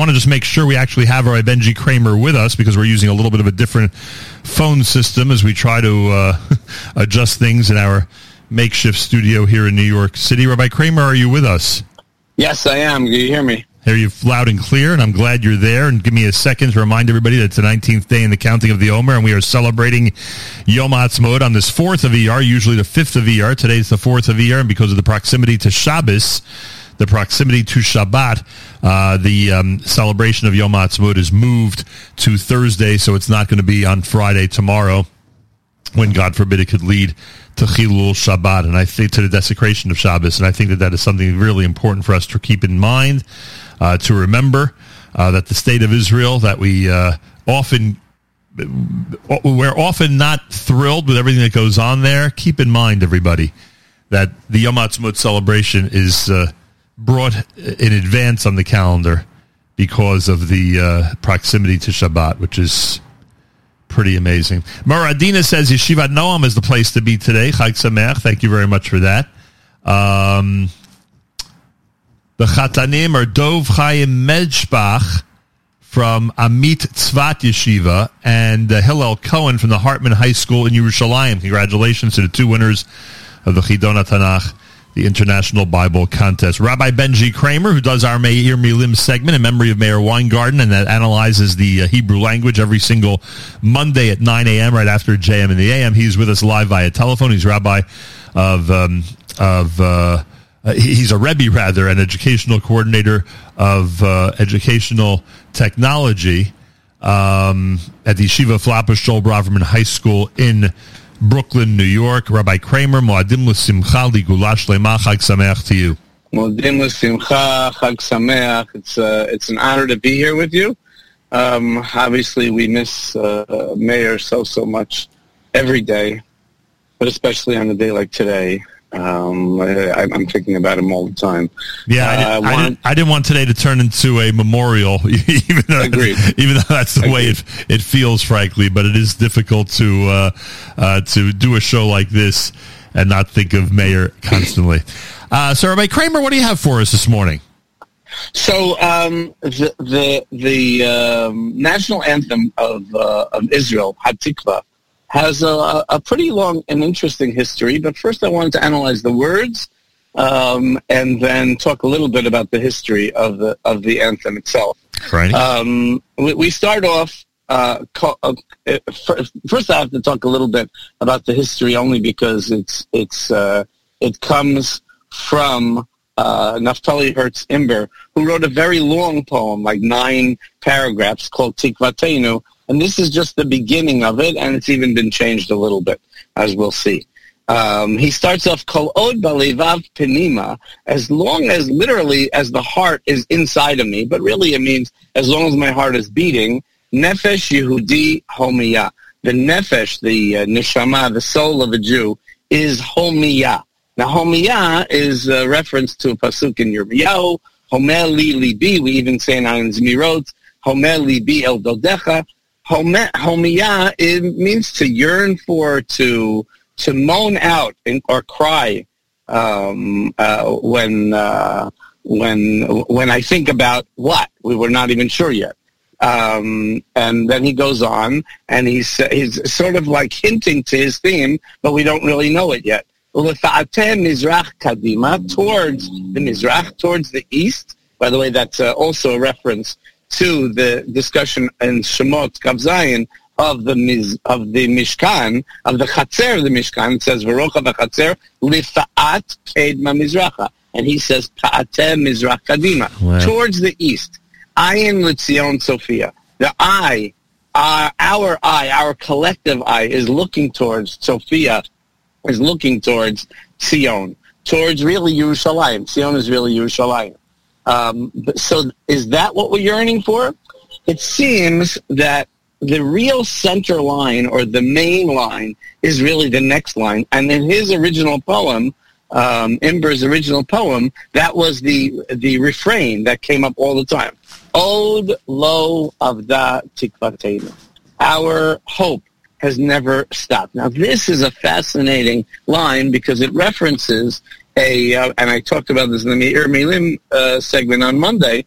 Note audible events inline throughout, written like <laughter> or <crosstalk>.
want to just make sure we actually have our Benji Kramer with us because we're using a little bit of a different phone system as we try to uh, <laughs> adjust things in our makeshift studio here in New York City. Rabbi Kramer, are you with us? Yes, I am. Do you hear me? Hear you loud and clear, and I'm glad you're there. And give me a second to remind everybody that it's the 19th day in the counting of the Omer, and we are celebrating Yom Ha'atzmaut on this 4th of ER, usually the 5th of ER. Today's the 4th of ER, and because of the proximity to Shabbos, the proximity to Shabbat, uh, the um, celebration of Yom Ha'atzmaut is moved to Thursday, so it's not going to be on Friday tomorrow when God forbid it could lead to Chilul Shabbat, and I think to the desecration of Shabbos, and I think that that is something really important for us to keep in mind, uh, to remember uh, that the state of Israel that we uh, often we're often not thrilled with everything that goes on there. Keep in mind, everybody, that the Yom Ha'atzmaut celebration is uh, brought in advance on the calendar because of the uh, proximity to Shabbat, which is pretty amazing. Maradina says Yeshivat Noam is the place to be today. Chag Sameach. Thank you very much for that. Um, the Chatanim are Dov Chaim Medshbach from Amit Tzvat Yeshiva and uh, Hillel Cohen from the Hartman High School in Yerushalayim. Congratulations to the two winners of the Chidon Tanakh the International Bible Contest. Rabbi Benji Kramer, who does our Meir Milim segment in memory of Meir Weingarten and that analyzes the uh, Hebrew language every single Monday at 9 a.m. right after JM in the AM. He's with us live via telephone. He's rabbi of, um, of uh, uh, he's a Rebbe, rather, an educational coordinator of uh, educational technology um, at the Yeshiva Joel Braverman High School in Brooklyn, New York. Rabbi Kramer, Moadim L'Simcha Ligulash Lema Chag Sameach to you. Moadim L'Simcha Chag Sameach. It's, uh, it's an honor to be here with you. Um, obviously, we miss uh, Meir so, so much every day, but especially on a day like today. Um, I, am thinking about him all the time. Yeah, I, did, uh, I, didn't, I, didn't, want today to turn into a memorial, <laughs> even though agreed. even though that's the agreed. way it, it feels, frankly. But it is difficult to uh, uh, to do a show like this and not think of Meir constantly. Uh, so, Rabbi Kramer, what do you have for us this morning? So, um, the the, the um, national anthem of uh, of Israel, Hatikva, has a, a, pretty long and interesting history. But first, I wanted to analyze the words um, and then talk a little bit about the history of the of the anthem itself. Right. Um, we, we, start off. Uh, uh, first, I have to talk a little bit about the history, only because it's it's uh, it comes from uh, Naftali Hertz Imber, who wrote a very long poem, like nine paragraphs, called Tikvatenu, and this is just the beginning of it, and it's even been changed a little bit, as we'll see. Um, he starts off kol od penima, as long as literally as the heart is inside of me, but really it means as long as my heart is beating. Nefesh Yehudi homiyah. The nefesh, the uh, neshama, the soul of a Jew, is homiyah. Now homiyah is a reference to a pasuk in Yirmiyahu. Homer li libi. We even say in Anim Zmirot, Homer libi el dodecha. Homiyah, it means to yearn for, to to moan out or cry um, uh, when uh, when when I think about what we were not even sure yet. Um, and then he goes on, and he's he's sort of like hinting to his theme, but we don't really know it yet. mizrach kadima towards the mizrach, towards the east. By the way, that's uh, also a reference to the discussion in Shemot Kavzayin of the Miz, of the Mishkan, of the Chatzer of the Mishkan. It says, Verocha v'chatzer lifa'at kedma mizracha. And he says, Pa'ate mizrach kadima, wow. towards the east. Ayin l'tzion tzofiyah. The eye, our, our eye, our collective eye is looking towards tzofiyah, is looking towards Zion, towards really Yerushalayim. Zion is really Yerushalayim. Um, so is that what we're yearning for? It seems that the real center line or the main line is really the next line. And in his original poem, um, Imber's original poem, that was the the refrain that came up all the time. Od lo avda tikvatenu. Our hope has never stopped. Now, this is a fascinating line because it references a, uh, and I talked about this in the Meir Milim uh, segment on Monday,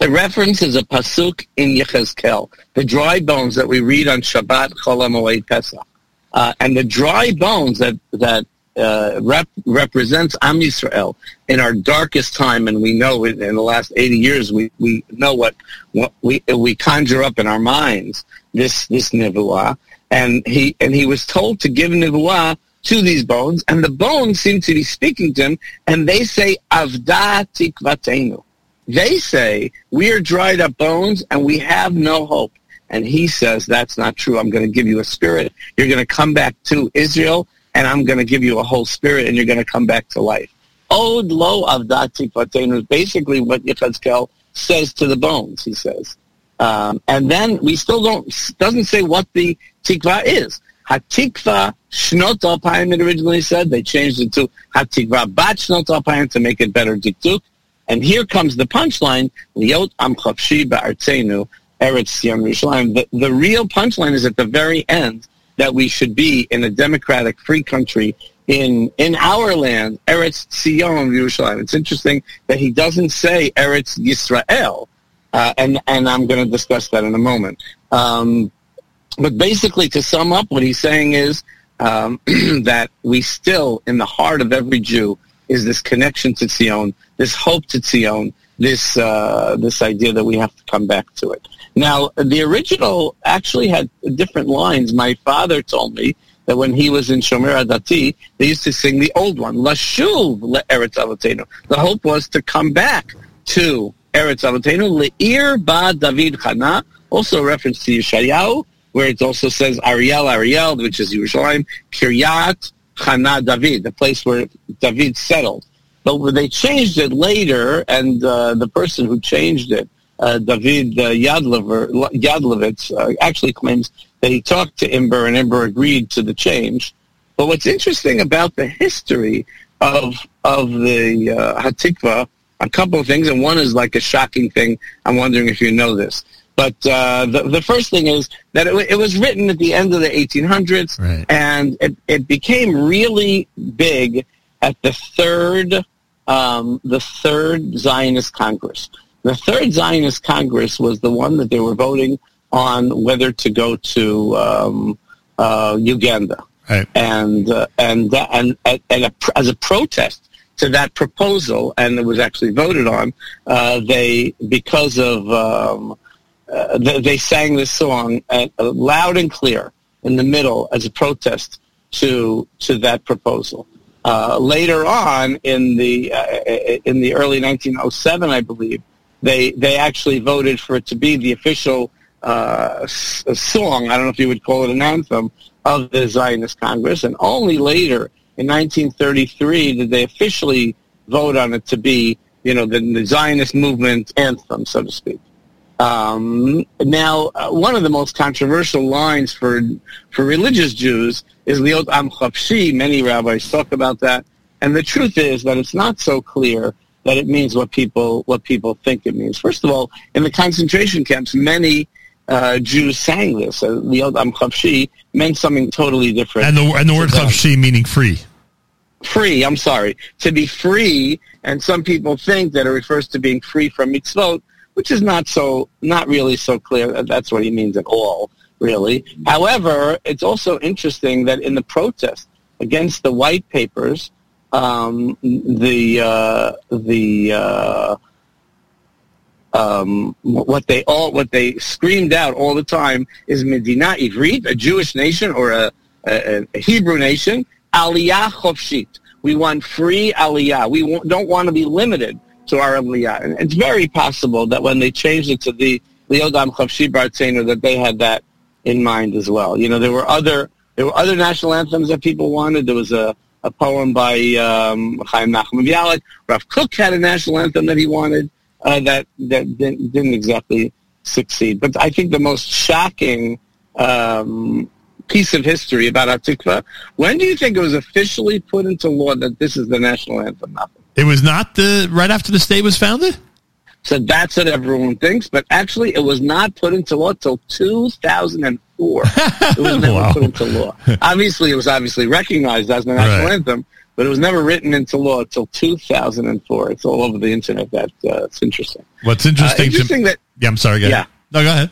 it references a pasuk in Yechezkel, the dry bones that we read on Shabbat Chol Hamoed Pesach, uh, and the dry bones that that uh, rep- represents Am Yisrael in our darkest time, and we know in, in the last 80 years, we, we know what, what we we conjure up in our minds this this nivuah, and he and he was told to give nivuah to these bones, and the bones seem to be speaking to him, and they say Avda tikvatenu. They say we are dried up bones, and we have no hope. And he says that's not true. I'm going to give you a spirit. You're going to come back to Israel and I'm going to give you a whole spirit, and you're going to come back to life. Od lo avdat tikvatenu is basically what Yechezkel says to the bones, he says. Um, and then we still don't, doesn't say what the tikva is. Hatikva shnot alpayim it originally said. They changed it to hatikva bat shnot alpayim to make it better dikduk. And here comes the punchline, liot am chafshi ba'artzenu eretz yom Yerushalayim. The, the real punchline is at the very end that we should be in a democratic, free country in in our land, Eretz Tzion, Yerushalayim. It's interesting that he doesn't say Eretz Yisrael, uh, and and I'm going to discuss that in a moment. Um, but basically, to sum up, what he's saying is um, <clears throat> that we still, in the heart of every Jew, is this connection to Tzion, this hope to Tzion, this uh, this idea that we have to come back to it. Now, the original actually had different lines. My father told me that when he was in Shomer Adati, they used to sing the old one, Lashuv Eretz Avotenu. The hope was to come back to Eretz Avotenu, Le'ir Ba David Chana, also a reference to Yeshayahu, where it also says Ariel, Ariel, which is Yerushalayim, Kiryat Chana David, the place where David settled. But they changed it later, and uh, the person who changed it uh, David uh, Yadlovitz uh, actually claims that he talked to Imber and Imber agreed to the change. But what's interesting about the history of of the uh, Hatikva, a couple of things, and one is like a shocking thing. I'm wondering if you know this. But uh, the, the first thing is that it, it, was written at the end of the 1800s, right. and it, it became really big at the third um, the third Zionist Congress. The third Zionist Congress was the one that they were voting on whether to go to um, uh, Uganda, right. and uh, and and and, a, as a protest to that proposal, and it was actually voted on. Uh, they because of um, uh, they, they, sang this song at, uh, loud and clear in the middle as a protest to to that proposal. Uh, later on in the in the early 1907, I believe, they they actually voted for it to be the official uh, song. I don't know if you would call it an anthem of the Zionist Congress, and only later in 1933 did they officially vote on it to be, you know, the, the Zionist movement anthem, so to speak. Um, now, uh, one of the most controversial lines for for religious Jews is Liot Am Chafshi. Many rabbis talk about that, and the truth is that it's not so clear that it means what people what people think it means. First of all, in the concentration camps, many uh, Jews sang this. Uh, the Am Chavshi meant something totally different. And the and the word Chavshi meaning free. Free. I'm sorry to be free, and some people think that it refers to being free from mitzvot, which is not so not really so clear. That that's what he means at all. Really. However, it's also interesting that in the protest against the white papers, um, the uh, the uh, um, what they all what they screamed out all the time is Medina Ivrit, a Jewish nation or a, a, a Hebrew nation, Aliyah Chofshit. We want free Aliyah. We don't want to be limited to. And it's very possible that when they changed it to the Liodam Chofshi Bartzenu, that they had that in mind as well. You know, there were other there were other national anthems that people wanted. There was a a poem by um, Chaim Nachman Bialik. Rav Kook had a national anthem that he wanted uh, that that didn't, didn't, exactly succeed. But I think the most shocking um, piece of history about Atikva, when do you think it was officially put into law that this is the national anthem? It was not the right after the state was founded. So that's what everyone thinks, but actually it was not put into law till 2004. <laughs> it was never wow. put into law. Obviously, it was obviously recognized as the national right. anthem, but it was never written into law until 2004. It's all over the internet. That uh, it's interesting. What's interesting? Uh, interesting to, that yeah, I'm sorry. Go yeah, no, go ahead.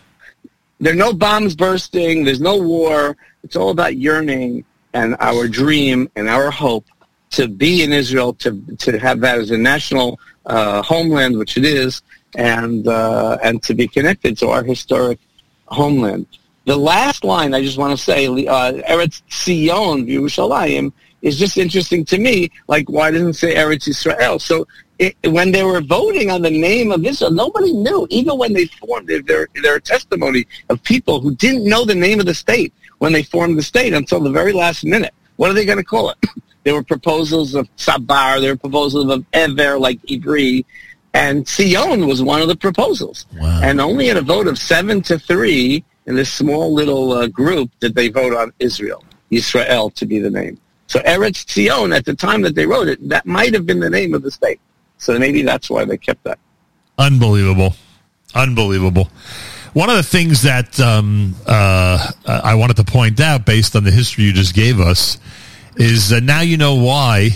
There are no bombs bursting. There's no war. It's all about yearning and our dream and our hope to be in Israel, to to have that as a national uh, homeland, which it is, and uh, and to be connected to our historic homeland. The last line I just want to say, uh, Eretz Sion, Yerushalayim, is just interesting to me. Like, why doesn't it say Eretz Israel? So it, when they were voting on the name of Israel, nobody knew. Even when they formed their, their, their testimony of people who didn't know the name of the state when they formed the state until the very last minute. What are they going to call it? There were proposals of Sabar. There were proposals of Ever, like Ivri. And Sion was one of the proposals. Wow. And only in a vote of seven to three, in this small little uh, group did they vote on Israel, Israel to be the name. So Eretz Zion, at the time that they wrote it, that might have been the name of the state. So maybe that's why they kept that. Unbelievable. Unbelievable. One of the things that um, uh, I wanted to point out, based on the history you just gave us, is that now you know why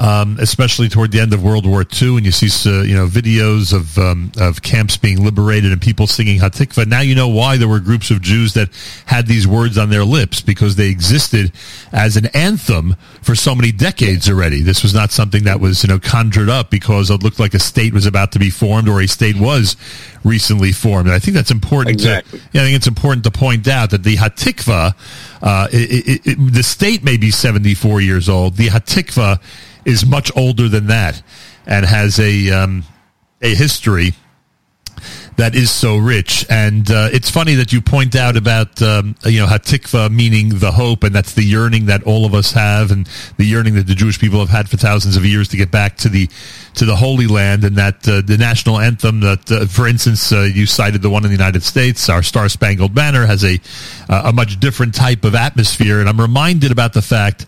um, especially toward the end of World War II, and you see uh, you know videos of um, of camps being liberated and people singing Hatikva. Now you know why there were groups of Jews that had these words on their lips because they existed as an anthem for so many decades already. This was not something that was you know conjured up because it looked like a state was about to be formed or a state was recently formed. And I think that's important. Exactly. To, yeah, I think it's important to point out that the Hatikva, uh, it, it, it, the state may be 74 years old. The Hatikva is much older than that and has a um, a history that is so rich. And uh, it's funny that you point out about um, you know hatikva meaning the hope, and that's the yearning that all of us have, and the yearning that the Jewish people have had for thousands of years to get back to the to the Holy Land, and that uh, the national anthem that, uh, for instance, uh, you cited the one in the United States, our Star Spangled Banner, has a uh, a much different type of atmosphere, and I'm reminded about the fact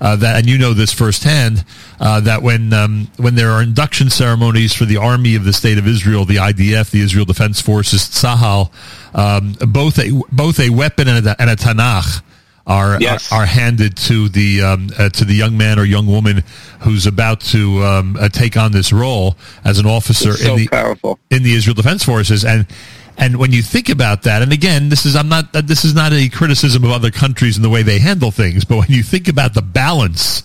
uh, that, and you know this firsthand, uh, that when um, when there are induction ceremonies for the Army of the State of Israel, the IDF, the Israel Defense Forces, Tzahal, um, both a both a weapon and a, and a Tanakh are, yes. are, are handed to the um, uh, to the young man or young woman who's about to um, uh, take on this role as an officer so in the powerful. in the Israel Defense Forces and and when you think about that, and again, this is I'm not this is not a criticism of other countries and the way they handle things, but when you think about the balance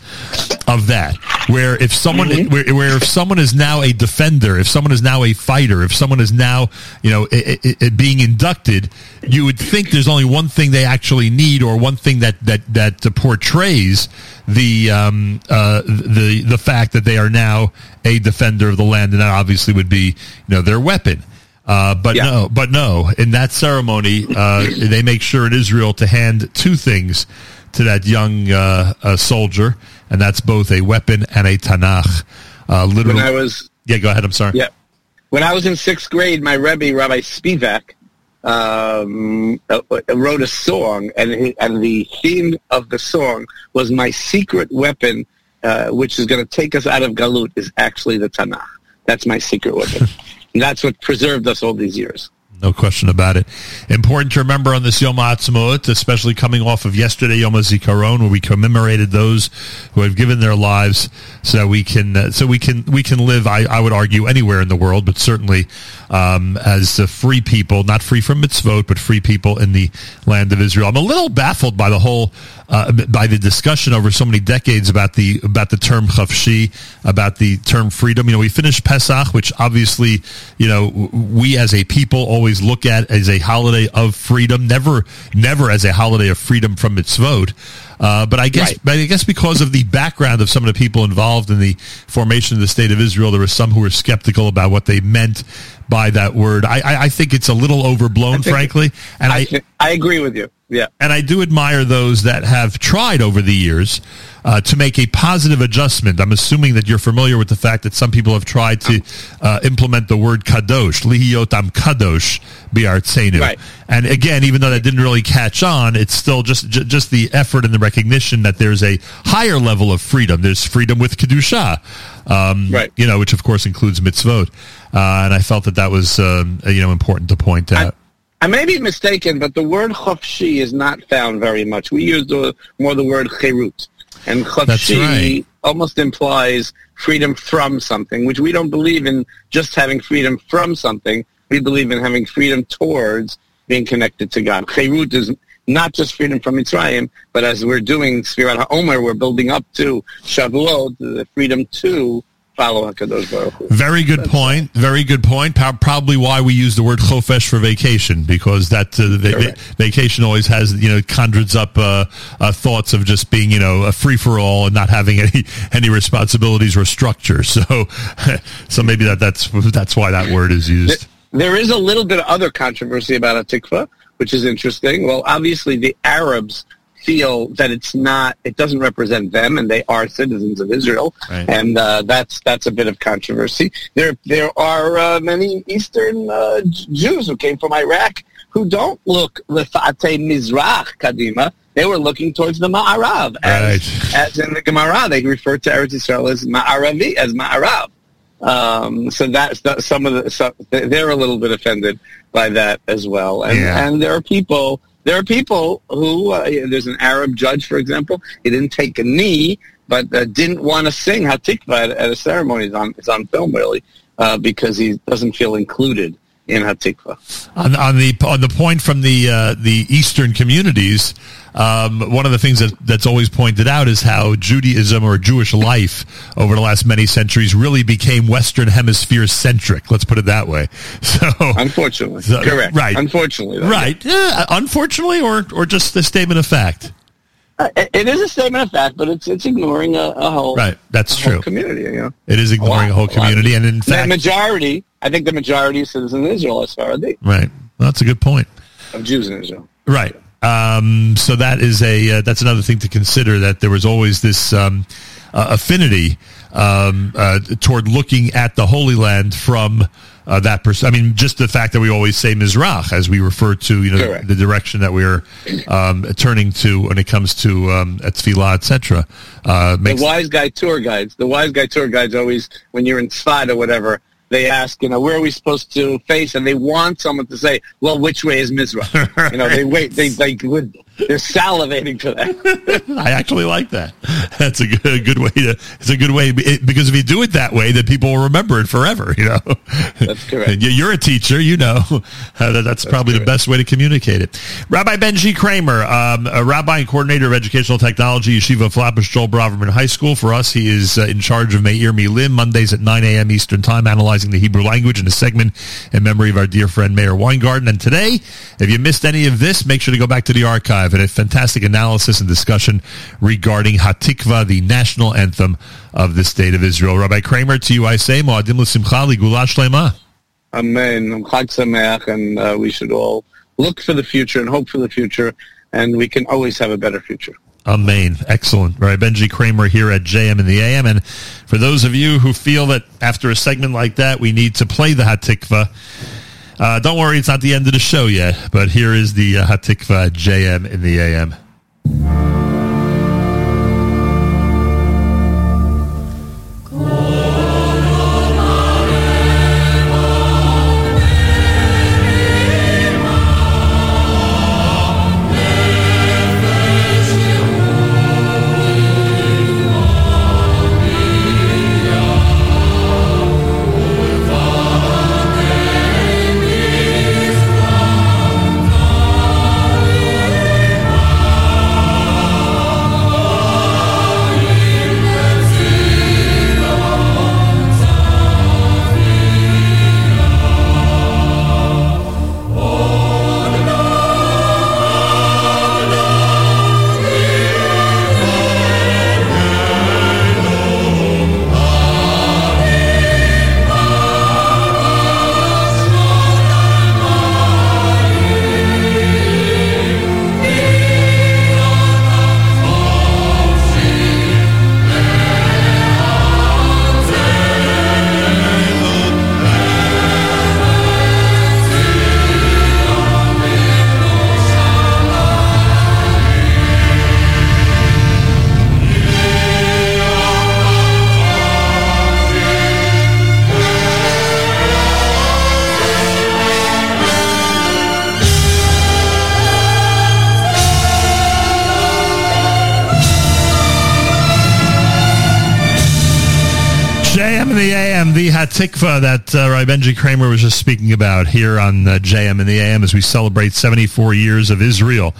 of that, where if someone mm-hmm. where, where, if someone is now a defender, if someone is now a fighter, if someone is now you know it, it, it being inducted, you would think there's only one thing they actually need, or one thing that that that portrays the um, uh, the the fact that they are now a defender of the land, and that obviously would be you know their weapon. Uh, but yeah. no, but no. In that ceremony, uh, <clears throat> they make sure in Israel to hand two things to that young uh, uh soldier, and that's both a weapon and a Tanakh. Uh, literally, when I was yeah, go ahead. I'm sorry. Yeah, when I was in sixth grade, my Rebbe, Rabbi Spivak, um, uh, wrote a song, and he, and the theme of the song was "My secret weapon, which is going to take us out of Galut, is actually the Tanakh." That's my secret weapon. <laughs> And that's what preserved us all these years. No question about it. Important to remember on this Yom HaAtzmaut, especially coming off of yesterday Yom HaZikaron, where we commemorated those who have given their lives so that we can, uh, so we can, we can live. I, I would argue anywhere in the world, but certainly um, as free people, not free from mitzvot, but free people in the land of Israel. I'm a little baffled by the whole uh, by the discussion over so many decades about the about the term chafshi, about the term freedom. You know, we finished Pesach, which obviously, you know, we as a people always look at as a holiday of freedom, never never as a holiday of freedom from mitzvot. Uh, but I guess, right. but I guess because of the background of some of the people involved in the formation of the state of Israel, there were some who were skeptical about what they meant by that word. I, I, I think it's a little overblown, frankly. And I, I, I agree with you. Yeah. And I do admire those that have tried over the years uh, to make a positive adjustment. I'm assuming that you're familiar with the fact that some people have tried to uh, implement the word kadosh, lihiyotam kadosh biartzenu. Right. And again, even though that didn't really catch on, it's still just j- just the effort and the recognition that there's a higher level of freedom. There's freedom with kedusha, um, right? You know, which of course includes mitzvot. Uh, and I felt that that was um, you know important to point out. I- I may be mistaken, but the word chofshi is not found very much. We use the, more the word cherut. And chofshi, right. almost implies freedom from something, which we don't believe in just having freedom from something. We believe in having freedom towards being connected to God. Cherut is not just freedom from Mitzrayim, but as we're doing Sfirat HaOmer, we're building up to Shavuot, the freedom to follow Hakadosh Baruch Hu. Very good That's point. Very good point. Probably why we use the word chofesh for vacation because that uh, va- vacation always has you know conjures up uh, uh, thoughts of just being you know a free for all and not having <laughs> any any responsibilities or structure. So <laughs> so maybe that that's that's why that word is used. There is a little bit of other controversy about a tikva, which is interesting. Well, obviously the Arabs feel that it's not, it doesn't represent them, and they are citizens of Israel, right. and uh, that's that's a bit of controversy. There there are uh, many Eastern uh, Jews who came from Iraq who don't look lefate mizrach kadima. They were looking towards the Ma'arav, as, right. as in the Gemara, they refer to Eretz Israel as Ma'aravi, as Ma'arav. Um, so that's that, some of the so they're a little bit offended by that as well, and yeah. and there are people there are people who, uh, there's an Arab judge, for example, he didn't take a knee, but uh, didn't want to sing Hatikva at, at, a ceremony. It's on, it's on film, really, uh, because he doesn't feel included in Hatikva. On, on the on the point from the uh, the Eastern communities, um, one of the things that, that's always pointed out is how Judaism or Jewish life over the last many centuries really became Western Hemisphere centric. Let's put it that way. <laughs> So, unfortunately, so, correct. Right. Unfortunately, though, right. Yeah. unfortunately, or or just a statement of fact. Uh, it is a statement of fact, but it's it's ignoring a, a whole right. That's true. community, you know, it is ignoring a, lot, a whole community, a and in fact, the majority. I think the majority of citizens in Israel are Sephardi. Right. Well, that's a good point. Of Jews in Israel. Right. Um, so that is a uh, that's another thing to consider. That there was always this um, uh, affinity um, uh, toward looking at the Holy Land from uh, that person. I mean, just the fact that we always say Mizrach as we refer to you know the, the, direction that we're um, turning to when it comes to um, Tefillah, etc. Uh, the wise guy tour guides. The wise guy tour guides always when you're in Tzfat or whatever they ask, you know, where are we supposed to face? And they want someone to say, well, which way is Mizrach? <laughs> You know, they wait, they, they would they're salivating for that. <laughs> I actually like that. That's a good, good way to. It's a good way because if you do it that way, then people will remember it forever. You know. That's <laughs> correct. You're a teacher. You know. <laughs> that's, that's, probably correct. the best way to communicate it. Rabbi Benji Kramer, um, a rabbi and coordinator of educational technology, Yeshiva Flatbush Joel Braverman High School. For us, he is uh, in charge of Meir Milim Mondays at 9 a.m. Eastern Time, analyzing the Hebrew language in a segment in memory of our dear friend Meir Weingarten. And today, if you missed any of this, make sure to go back to the archive and a fantastic analysis and discussion regarding Hatikva, the national anthem of the state of Israel. Rabbi Kramer, to you I say, Moadim l'simcha ligulash lema. Amen. Chag Sameach, and uh, we should all look for the future and hope for the future, and we can always have a better future. Amen. Excellent. Right. Benji Kramer here at JM in the AM. And for those of you who feel that after a segment like that, we need to play the Hatikva, uh, don't worry, it's not the end of the show yet, but here is the uh, Hatikva JM in the AM. The Hatikva that uh, Rabbi Benji Kramer was just speaking about here on uh, JM in the AM as we celebrate 74 years of Israel